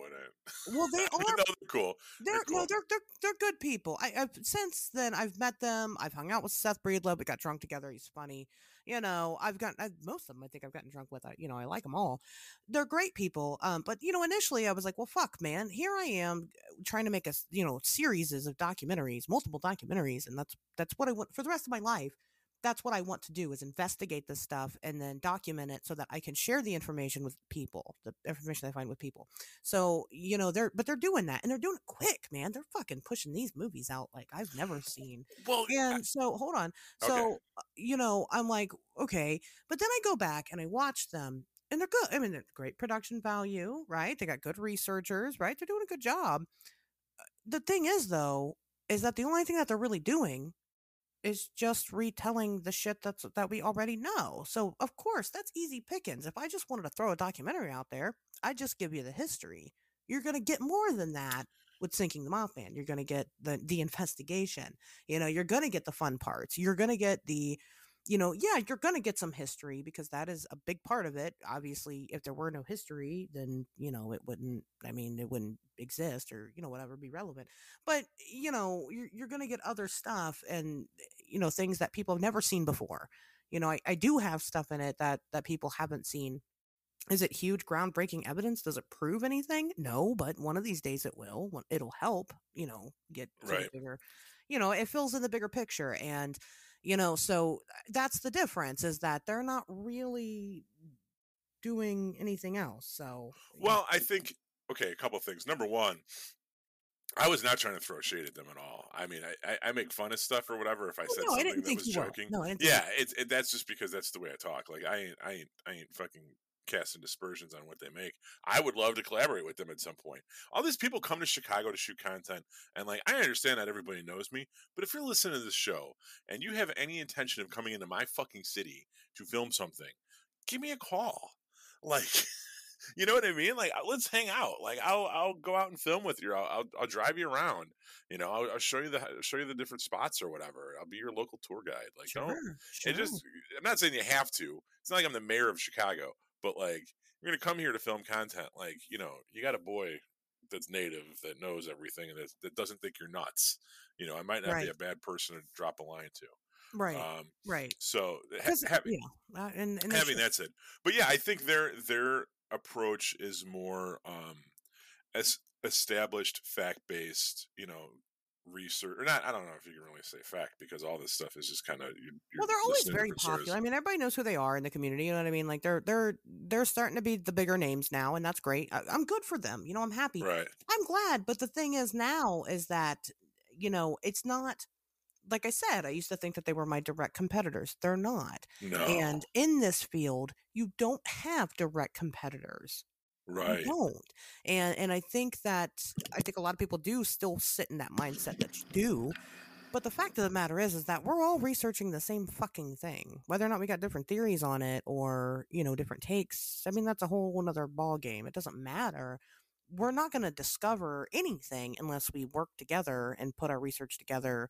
well they [laughs] are no, they're cool. they're They're no they're they're they're good people. I I've, since then I've met them. I've hung out with Seth Breedlove. We got drunk together. He's funny. You know, I've got I, most of them. I think I've gotten drunk with. I you know I like them all. They're great people. Um, but you know initially I was like, well, fuck, man. Here I am trying to make a you know series of documentaries, multiple documentaries, and that's that's what I want for the rest of my life. That's what I want to do is investigate this stuff and then document it so that I can share the information with people, the information I find with people. So, you know, they're but they're doing that and they're doing it quick, man. They're fucking pushing these movies out like I've never seen. Well, I- And so, hold on. Okay. So, uh, you know, I'm like, okay, but then I go back and I watch them and they're good. I mean, they're great production value, right? They got good researchers, right? They're doing a good job. Uh, The thing is though, is that the only thing that they're really doing is just retelling the shit that's that we already know. So of course that's easy pickings. If I just wanted to throw a documentary out there, I just give you the history. You're gonna get more than that with sinking the Mothman. You're gonna get the the investigation. You know, you're gonna get the fun parts. You're gonna get the you know, yeah, you're going to get some history because that is a big part of it. Obviously, if there were no history, then, you know, it wouldn't, I mean, it wouldn't exist or, you know, whatever, be relevant. But, you know, you're, you're going to get other stuff and, you know, things that people have never seen before. You know, I, I do have stuff in it that, that people haven't seen. Is it huge, groundbreaking evidence? Does it prove anything? No, but one of these days it will. It'll help, you know, get Right. bigger, you know, it fills in the bigger picture. And, you know, so uh, that's the difference is that they're not really doing anything else. So, you know, Well, I think okay, a couple things. Number one, I was not trying to throw shade at them at all. I mean, I, I, I make fun of stuff or whatever if I Oh, said no, I something didn't that think was joking. No, I didn't Yeah, it's it, that's just because that's the way I talk. Like I ain't I ain't I ain't fucking casting dispersions on what they make. I would love to collaborate with them at some point. All these people come to Chicago to shoot content, and like I understand that everybody knows me, but if you're listening to this show and you have any intention of coming into my fucking city to film something, give me a call. [laughs] Like. You know what I mean? Like, uh, let's hang out. Like, I'll I'll go out and film with you. I'll I'll, I'll drive you around. You know, I'll, I'll show you the show you the different spots or whatever. I'll be your local tour guide. Like, don't sure, sure. it just I'm not saying you have to. It's not like I'm the mayor of Chicago, but like you're gonna come here to film content. Like, you know, you got a boy that's native that knows everything and that, that doesn't think you're nuts. You know, I might not be a bad person to drop a line to. right, Um, right. so ha- having yeah, uh, and, and having should- that said, but yeah, I think their their approach is more um as established fact based. You know. Research or not? I don't know if you can really say fact because all this stuff is just kind of. well, they're always very popular. I mean, everybody knows who they are in the community. You know what I mean? Like they're they're they're starting to be the bigger names now, and that's great. I, I'm good for them. You know, I'm happy. Right. I'm glad. But the thing is now is that, you know, it's not like I said, I used to think that they were my direct competitors. They're not. No. And in this field, you don't have direct competitors. Right. You don't. And and I think that I think a lot of people do still sit in that mindset that you do. But the fact of the matter is is that we're all researching the same fucking thing. Whether or not we got different theories on it or, you know, different takes, I mean that's a whole another ball game. It doesn't matter. We're not going to discover anything unless we work together and put our research together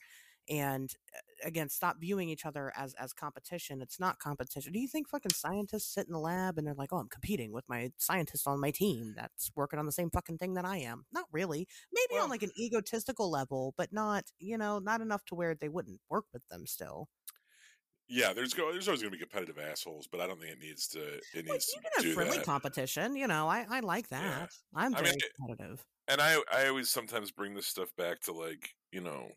and uh, again stop viewing each other as as competition it's not competition. Do you think fucking scientists sit in the lab and they're like oh i'm competing with my scientist on my team that's working on the same fucking thing that i am? Not really. Maybe Well- on like an egotistical level but not you know not enough to where they wouldn't work with them still. Yeah, there's go there's always gonna be competitive assholes, but I don't think it needs to it needs you to can have friendly that. competition you know i i like Yeah. that. I'm I very mean, it- competitive. and I I always sometimes bring this stuff back to like you know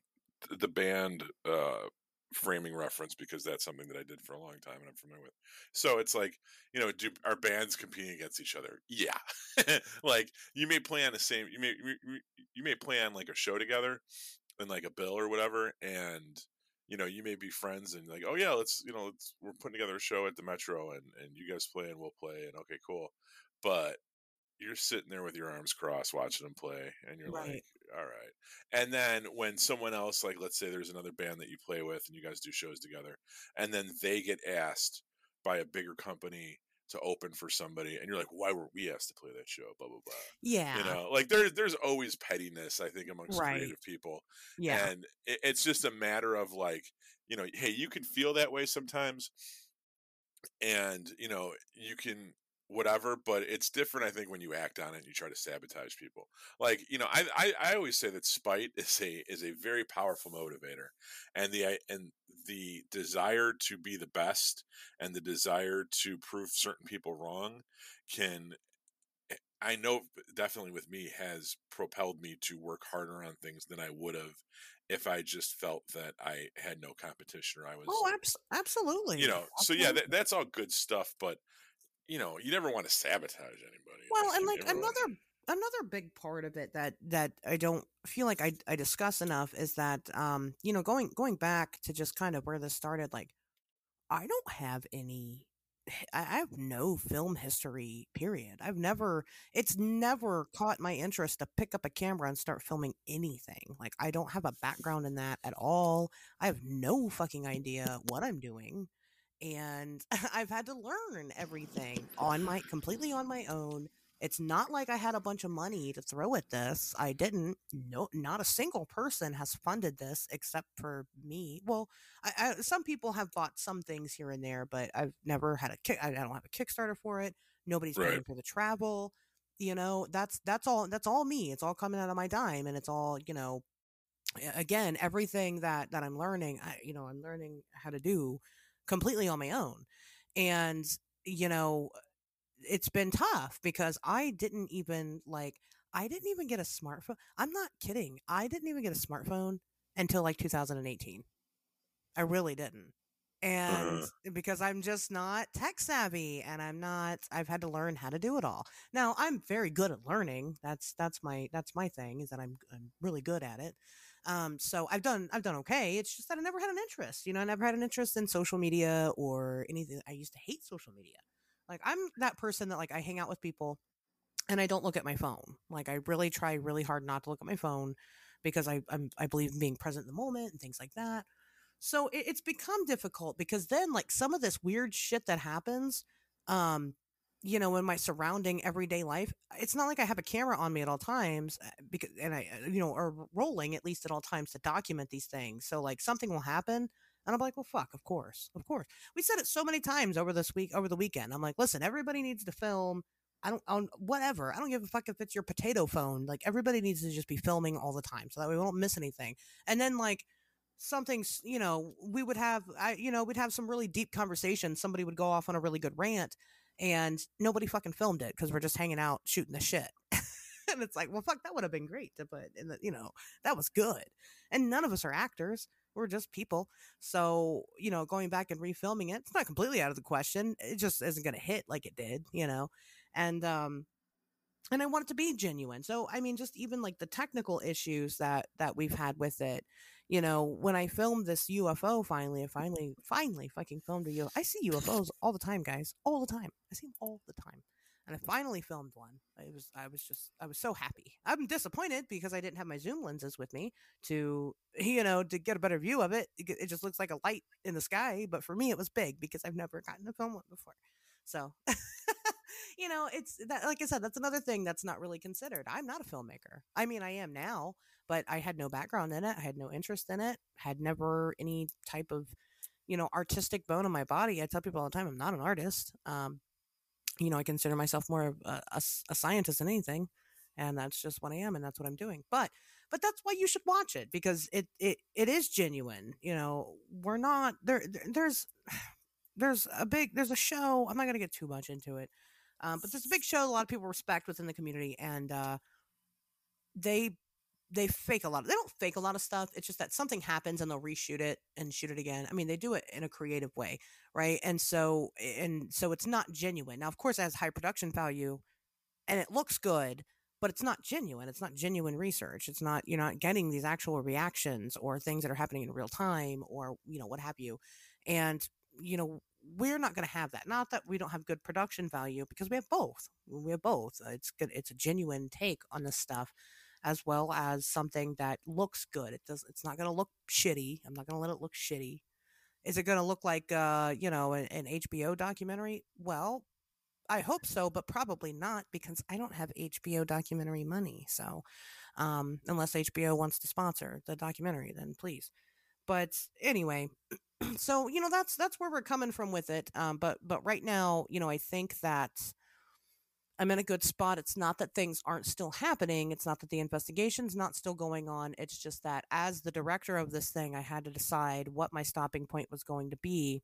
the band uh framing reference because that's something that I did for a long time and I'm familiar with. So it's like you know, do our bands competing against each other? Yeah, [laughs] like you may play on the same you may you- may play on like a show together and like a bill or whatever and you know you may be friends and like oh yeah let's you know let's, we're putting together a show at the metro and and you guys play and we'll play and okay cool but you're sitting there with your arms crossed watching them play and you're Right. like all right. And then when someone else like let's say there's another band that you play with and you guys do shows together and then they get asked by a bigger company to open for somebody and you're like why were we asked to play that show? blah blah blah. Yeah. you know like there's there's always pettiness i think amongst Right. creative people yeah. and it, it's just a matter of like you know hey you can feel that way sometimes and you know you can whatever but it's different i think when you act on it and you try to sabotage people like you know I, I i always say that spite [laughs] is a is a very powerful motivator and the and the desire to be the best and the desire to prove certain people wrong can eh, I know definitely with me has propelled me to work harder on things than I would have if I just felt that I had no competition or I was. Oh, abs- absolutely. You know, so yeah, that, that's all good stuff, but you know, you never want to sabotage anybody. Well, and like another another big part of it that that I don't feel like I I discuss enough is that um you know going going back to just kind of where this started like I don't have any I have no film history, period. I've never, it's never caught my interest to pick up a camera and start filming anything. Like, I don't have a background in that at all. I have no fucking idea what I'm doing. And [laughs] I've had to learn everything on my, completely on my own it's not like I had a bunch of money to throw at this. I didn't. No, not a single person has funded this except for me. Well, I, I, some people have bought some things here and there, but I've never had a kick. I don't have a Kickstarter for it. Nobody's right. paying for the travel. You know, that's that's all. That's all me. It's all coming out of my dime, and it's all you know. Again, everything that that I'm learning, I, you know, I'm learning how to do completely on my own, and you know it's been tough because I didn't even like I didn't even get a smartphone. I'm not kidding. I didn't even get a smartphone until like 2018. I really didn't. And uh. because I'm just not tech savvy and I'm not I've had to learn how to do it all. Now, I'm very good at learning. That's that's my that's my thing is that I'm I'm really good at it. Um, so I've done I've done okay. It's just that I never had an interest. You know, I never had an interest in social media or anything. I used to hate social media. Like I'm that person that like I hang out with people and I don't look at my phone. Like I really try really hard not to look at my phone because I I'm, i believe in being present in the moment and things like that. So it, it's become difficult because then like some of this weird shit that happens, um, you know, in my surrounding everyday life, it's not like I have a camera on me at all times uh, because and I uh, you know are rolling at least at all times to document these things. So like something will happen and I'm like, well, fuck, of course, of course. We said it so many times over this week, over the weekend. I'm like, listen, everybody needs to film. I don't, on whatever. I don't give a fuck if it's your potato phone. Like everybody needs to just be filming all the time so that we won't miss anything. And then like something you know, we would have, I, you know, we'd have some really deep conversations. Somebody would go off on a really good rant and nobody fucking filmed it because we're just hanging out shooting the shit. [laughs] and it's like, well, fuck, that would have been great to put in the, you know, that was good. And none of us are actors we're just people. So, you know, going back and refilming it, it's not completely out of the question. It just isn't going to hit like it did, you know? And, um, and I want it to be genuine. So, I mean, just even like the technical issues that, that we've had with it, you know, when I filmed this UFO finally, I finally, finally fucking filmed a UFO. I see UFOs all the time, guys, all the time. I see them all the time and I finally filmed one. I was I was just I was so happy. I'm disappointed because I didn't have my zoom lenses with me to you know to get a better view of it. It just looks like a light in the sky, but for me it was big because I've never gotten to film one before. So, [laughs] you know, it's that like I said, that's another thing that's not really considered. I'm not a filmmaker. I mean, I am now, but I had no background in it. I had no interest in it. Had never any type of you know artistic bone in my body. I tell people all the time I'm not an artist. Um, you know, I consider myself more of a, a, a, scientist than anything, and that's just what I am, and that's what I'm doing. But but that's why you should watch it because it it it is genuine. You know, we're not there. There's [sighs] there's a big there's a show. I'm not gonna get too much into it, um, but there's a big show a lot of people respect within the community, and uh, they they fake a lot. Of, they don't fake a lot of stuff. It's just that something happens and they'll reshoot it and shoot it again. I mean, they do it in a creative way, right? And so and so it's not genuine. Now, of course, it has high production value, and it looks good, but it's not genuine. It's not genuine research. It's not you're not getting these actual reactions or things that are happening in real time or you know what have you. And you know we're not going to have that. Not that we don't have good production value because we have both. We have both. It's good. It's a genuine take on this stuff as well as something that looks good. It does. It's not going to look shitty. I'm not going to let it look shitty. Is it going to look like, uh, you know, an, an HBO documentary? Well, I hope so, but probably not because I don't have HBO documentary money. So, um, unless HBO wants to sponsor the documentary, then please. But anyway, [clears throat] so you know that's that's where we're coming from with it. Um, but but right now, you know, I think that I'm in a good spot. It's not that things aren't still happening. It's not that the investigation's not still going on. It's just that as the director of this thing, I had to decide what my stopping point was going to be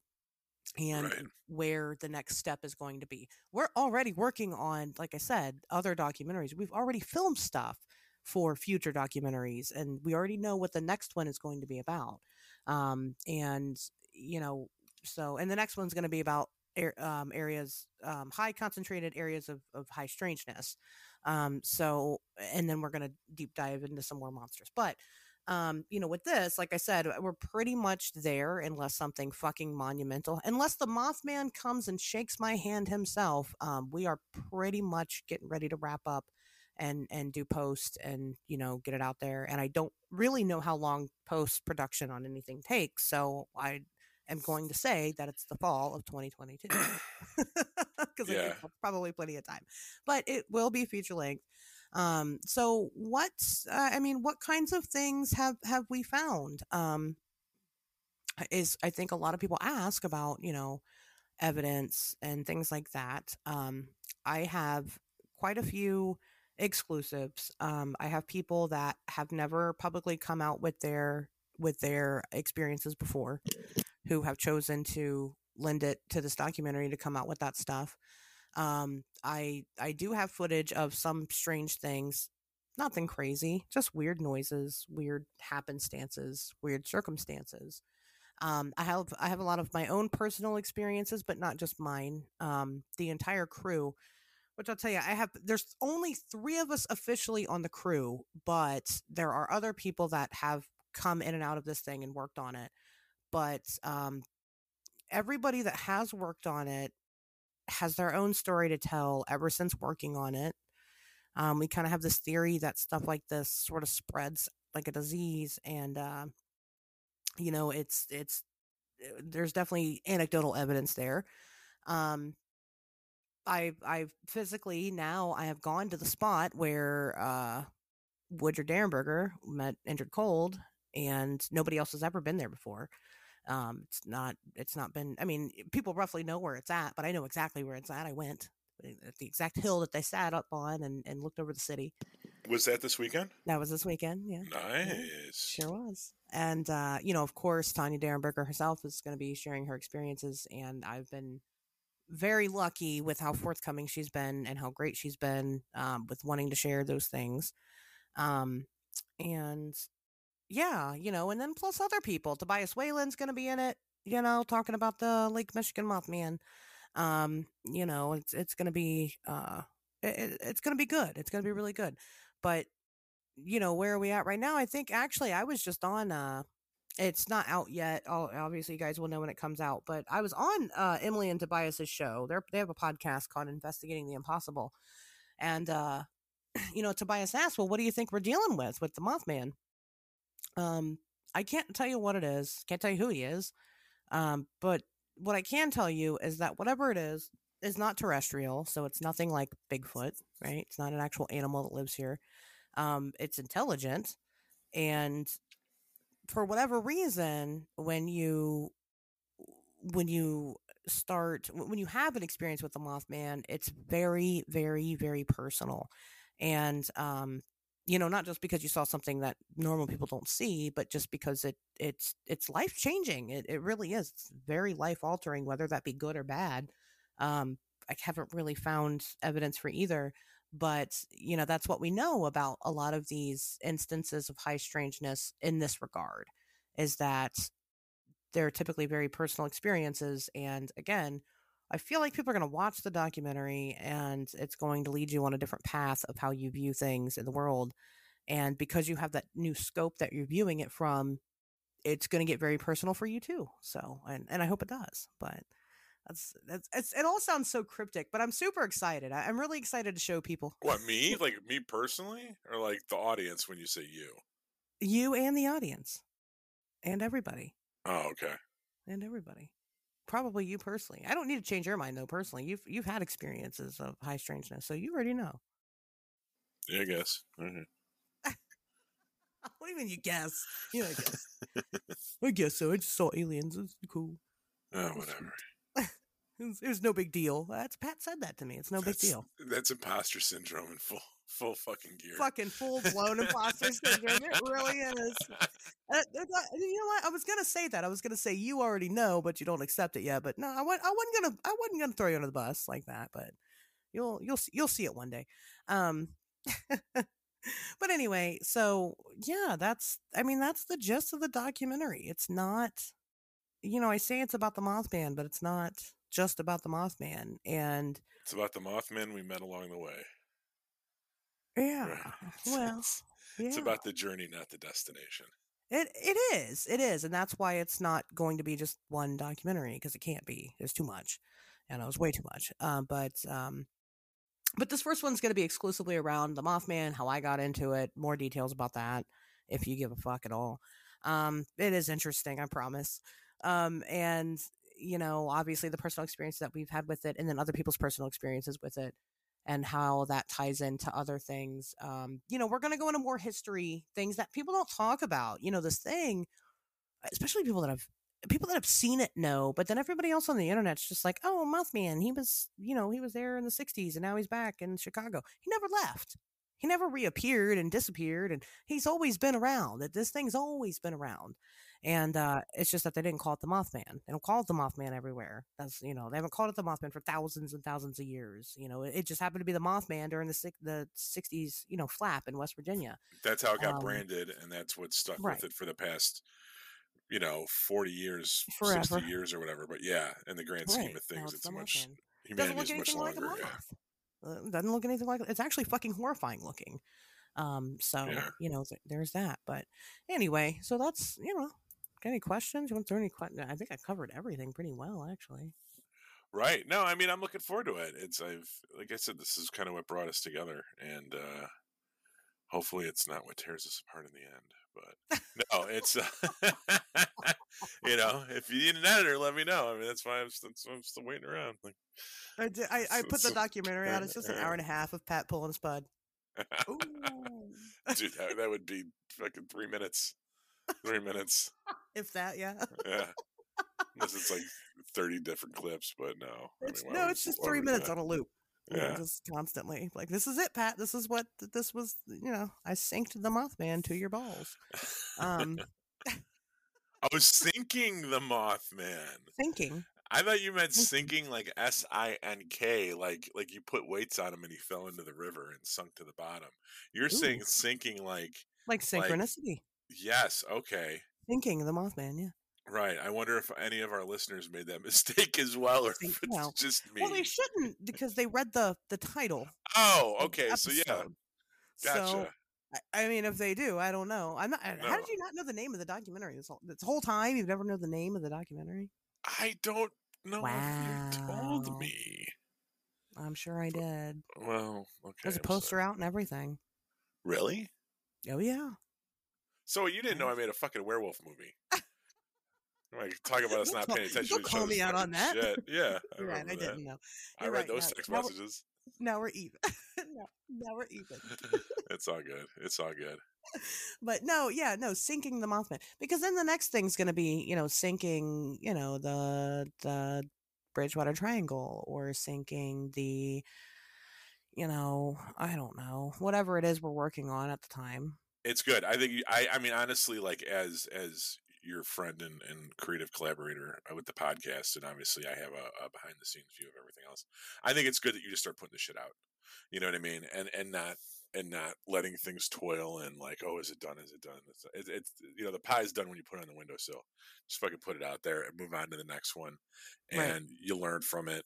and Right. where the next step is going to be. We're already working on, like I said, other documentaries. We've already filmed stuff for future documentaries, and we already know what the next one is going to be about. Um, and you know, so and the next one's going to be about um, areas, um, high concentrated areas of, of high strangeness. Um, so, and then we're going to deep dive into some more monsters. But, um, you know, with this, like I said, we're pretty much there unless something fucking monumental, unless the Mothman comes and shakes my hand himself. Um, we are pretty much getting ready to wrap up and and do post and you know get it out there and i don't really know how long post production on anything takes so i am going to say that it's the fall of 2022 because [coughs] [laughs] Yeah. probably plenty of time but it will be feature length. Um so what uh, i mean what kinds of things have have we found? Um is i think a lot of people ask about you know evidence and things like that. Um i have quite a few exclusives. Um i have people that have never publicly come out with their with their experiences before who have chosen to lend it to this documentary to come out with that stuff um i i do have footage of some strange things nothing crazy just weird noises weird happenstances weird circumstances um, I have I have a lot of my own personal experiences, but not just mine. Um, the entire crew, which I'll tell you, I have. There's only three of us officially on the crew, but there are other people that have come in and out of this thing and worked on it. But um, everybody that has worked on it has their own story to tell ever since working on it. Um, we kind of have this theory that stuff like this sort of spreads like a disease, and uh, you know, it's it's uh, there's definitely anecdotal evidence there. Um, I I've physically now I have gone to the spot where uh, Woodrow Derenberger met Indrid Cold, and nobody else has ever been there before. Um, it's not it's not been. I mean, people roughly know where it's at, but I know exactly where it's at. I went at the exact hill that they sat up on and, and looked over the city. Was that this weekend? That was this weekend. Yeah. Nice. Sure was. And, uh, you know, of course, Tanya Derenberger herself is going to be sharing her experiences. And I've been very lucky with how forthcoming she's been and how great she's been um, with wanting to share those things. Um, and yeah, you know, and then plus other people. Tobias Wayland's going to be in it, you know, talking about the Lake Michigan Mothman. Um, you know, it's it's going to be uh, it, it's going to be good. It's going to be really good. But you know, where are we at right now? I think actually I was just on uh it's not out yet. Oh, obviously you guys will know when it comes out, but I was on uh Emily and Tobias's show. They're they have a podcast called Investigating the Impossible. And uh [clears throat] you know, Tobias asked, "Well, what do you think we're dealing with with the Mothman?" Um I can't tell you what it is. Can't tell you who he is. Um but what I can tell you is that whatever it is is not terrestrial, so it's nothing like Bigfoot, right? It's not an actual animal that lives here. Um, it's intelligent, and for whatever reason, when you when you start when you have an experience with the Mothman, it's very, very, very personal, and um, you know, not just because you saw something that normal people don't see, but just because it it's it's life changing. It it really is. It's very life altering, whether that be good or bad. Um, I haven't really found evidence for either, but you know that's what we know about a lot of these instances of high strangeness in this regard is that they're typically very personal experiences and again i feel like people are going to watch the documentary and it's going to lead you on a different path of how you view things in the world and because you have that new scope that you're viewing it from it's going to get very personal for you too so and, and i hope it does but that's, that's it's, it all sounds so cryptic but i'm super excited I, i'm really excited to show people What me? [laughs] Like me personally, or like the audience when you say you? you and the audience and everybody Oh, okay. and everybody probably you personally. I don't need to change your mind though personally. You've you've had experiences of high strangeness so you already know. Yeah, I guess. Mhm. what do you mean you guess. Yeah i guess. I guess so. I just saw aliens. It's cool. [laughs] Oh, whatever. It was, it was no big deal. That's Pat said that to me. It's no that's, big deal. That's imposter syndrome in full full fucking gear. Fucking full blown imposter syndrome. It really is. Uh, you know what? I was gonna say that. I was gonna say you already know, but you don't accept it yet. But no, I, I wasn't gonna. I wasn't gonna throw you under the bus like that. But you'll you'll you'll see it one day. Um. [laughs] but anyway, so yeah, that's. I mean, that's the gist of the documentary. It's not. You know, I say it's about the Mothman, but it's not just about the Mothman. And it's about the Mothman we met along the way. Yeah. Right. [laughs] Well, it's, yeah. it's about the journey, not the destination. It it is. It is. And that's why it's not going to be just one documentary because it can't be. There's too much. And it was way too much. Um, but um but this first one's going to be exclusively around the Mothman, how I got into it, more details about that if you give a fuck at all. Um it is interesting, I promise. Um and you know, obviously the personal experience that we've had with it and then other people's personal experiences with it and how that ties into other things. Um, you know, we're going to go into more history things that people don't talk about. You know, this thing, especially people that have people that have seen it know, but then everybody else on the internet's just like, oh, Mothman, he was, you know, he was there in the '60s and now he's back in Chicago. He never left. He never reappeared and disappeared, and he's always been around. That this thing's always been around. And uh, it's just that they didn't call it the Mothman. They don't call it the Mothman everywhere. That's you know they haven't called it the Mothman for thousands and thousands of years. You know it, it just happened to be the Mothman during the the '60s. You know flap in West Virginia. That's how it got um, branded, and that's what stuck right. with it for the past you know 40 years, Forever. 60 years or whatever. But yeah, in the grand scheme right. of things, it's, it's much humanity is much longer. Like yeah. Uh, doesn't look anything like it's actually fucking horrifying looking. Um, so yeah. you know, th- there's that. But anyway, so that's you know, Got any questions? You want to throw any questions? I think I covered everything pretty well, actually. Right. No, I mean, I'm looking forward to it. It's, I've, like I said, this is kind of what brought us together, and uh, hopefully, it's not what tears us apart in the end. But no, it's, uh, [laughs] you know, if you need an editor, let me know. I mean, that's why I'm, still, I'm still waiting around. Like, I, did, I, I put the [laughs] documentary out. It's just an hour and a half of Pat pulling spud. [laughs] Dude, that, that would be fucking three minutes. Three minutes. if that, yeah. yeah. [laughs] Unless it's like 30 different clips, but no. It's, I mean, no, it's just three minutes on a loop. Yeah. know, just constantly. Like, this is it, Pat. This is what this was, you know, I synced the Mothman to your balls. Um, [laughs] I was sinking the Mothman. Thinking. I thought you meant sinking like S I N K, like like you put weights on him and he fell into the river and sunk to the bottom. You're Ooh. saying sinking like like synchronicity. Yes. Okay. Thinking the Mothman. Yeah. Right. I wonder if any of our listeners made that [laughs] mistake as well, or if it's just me. Well, they shouldn't because they read the the title. Oh, okay. So yeah. Gotcha. So, I mean, if they do, I don't know. I'm not. No. How did you not know the name of the documentary this whole, this whole time? You've never known the name of the documentary? I don't know wow. you told me. I'm sure I did. Well, okay. There's a poster out and everything. Really? Oh yeah. So you didn't know I made a fucking werewolf movie. [laughs] Like talk about us not paying attention. Don't call me out on that. Shit. Yeah, [laughs] I, right, I didn't know. You're I read right, those text now messages. Now we're even. [laughs] no, now we're even. it's all good. It's all good. But no, yeah, no, sinking the Mothman because then the next thing's going to be, you know, sinking, you know, the the Bridgewater Triangle or sinking the, you know, I don't know, whatever it is we're working on at the time it's good. I think I I mean honestly, like as as your friend and, and creative collaborator uh, with the podcast, and obviously I have a, a behind the scenes view of everything else. I think it's good that you just start putting the shit out. You know what I mean? And and not and not letting things toil and like, oh, is it done? Is it done? It's, it's, it's you know the pie's done when you put it on the windowsill. Just fucking put it out there and move on to the next one, and right. you learn from it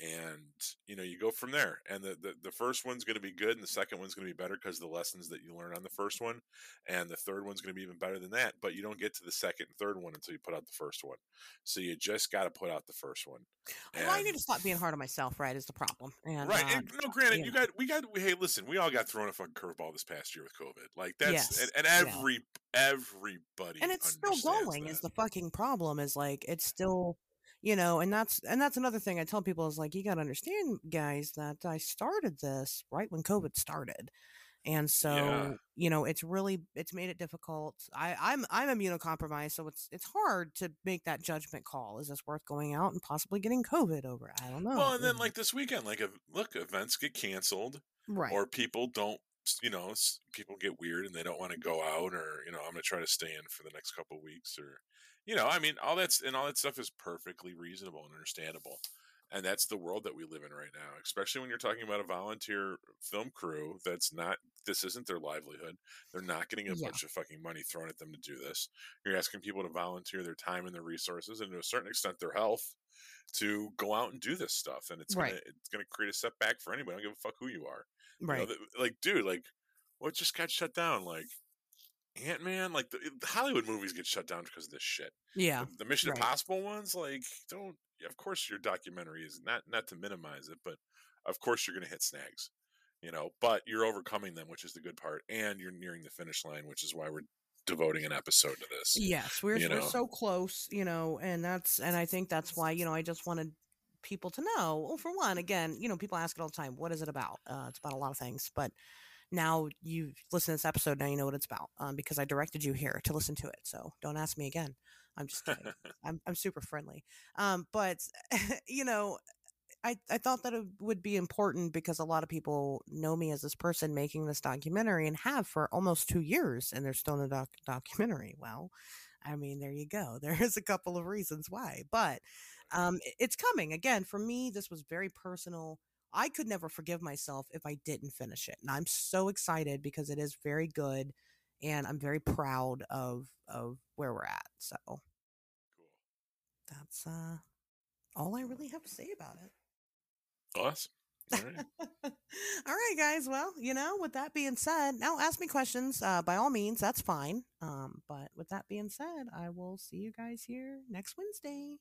and you know you go from there and the the, the first one's going to be good and the second one's going to be better because the lessons that you learn on the first one and the third one's going to be even better than that but you don't get to the second and third one until you put out the first one so you just got to put out the first one and, well, i need to stop being hard on myself right is the problem and, right uh, and no granted yeah. you got we got hey listen we all got thrown a fucking curveball this past year with covid like that's yes. and, and, every yeah. everybody and it's still going that. is the fucking problem is like it's still you know and that's and that's another thing i tell people is like you got to understand guys that i started this right when covid started. And so Yeah. you know it's really it's made it difficult. I i'm i'm immunocompromised so it's it's hard to make that judgment call. Is this worth going out and possibly getting covid over? I don't know. Well, and then mm-hmm. like this weekend, like look, events get canceled, right. or people don't. You know, people get weird and they don't want to go out, or you know, I'm gonna try to stay in for the next couple weeks, or you know, I mean, all that's and all that stuff is perfectly reasonable and understandable. And that's the world that we live in right now, especially when you're talking about a volunteer film crew that's not, this isn't their livelihood. They're not getting a Yeah. bunch of fucking money thrown at them to do this. You're asking people to volunteer their time and their resources and to a certain extent their health to go out and do this stuff. And it's Right. gonna it's gonna create a setback for anybody. I don't give a fuck who you are. You know, right like, dude, like what just got shut down? Like Ant Man, like the, Hollywood movies get shut down because of this shit. yeah The, the Mission right. Impossible ones, like, don't. Of course, your documentary is not not to minimize it, but of course you're going to hit snags, you know. But you're overcoming them, which is the good part, and you're nearing the finish line, which is why we're devoting an episode to this. yes we're, we're know. so close you know and that's and i think that's why you [laughs] know i just wanted people to know well for one again you know people ask it all the time what is it about? Uh, it's about a lot of things but now you listen to this episode now you know what it's about um, because i directed you here to listen to it so don't ask me again. I'm just kidding. [laughs] I'm, I'm super friendly. Um, but [laughs] you know I, I thought that it would be important because a lot of people know me as this person making this documentary and have for almost two years and they're still no doc- documentary. Well i mean there you go. [laughs] There's a couple of reasons why but um, it's coming again for me this was very personal i could never forgive myself if i didn't finish it and i'm so excited because it is very good and i'm very proud of of where we're at so cool. that's uh all i really have to say about it Awesome. All right. [laughs] all right guys well you know with that being said now ask me questions uh by all means that's fine um but with that being said i will see you guys here next wednesday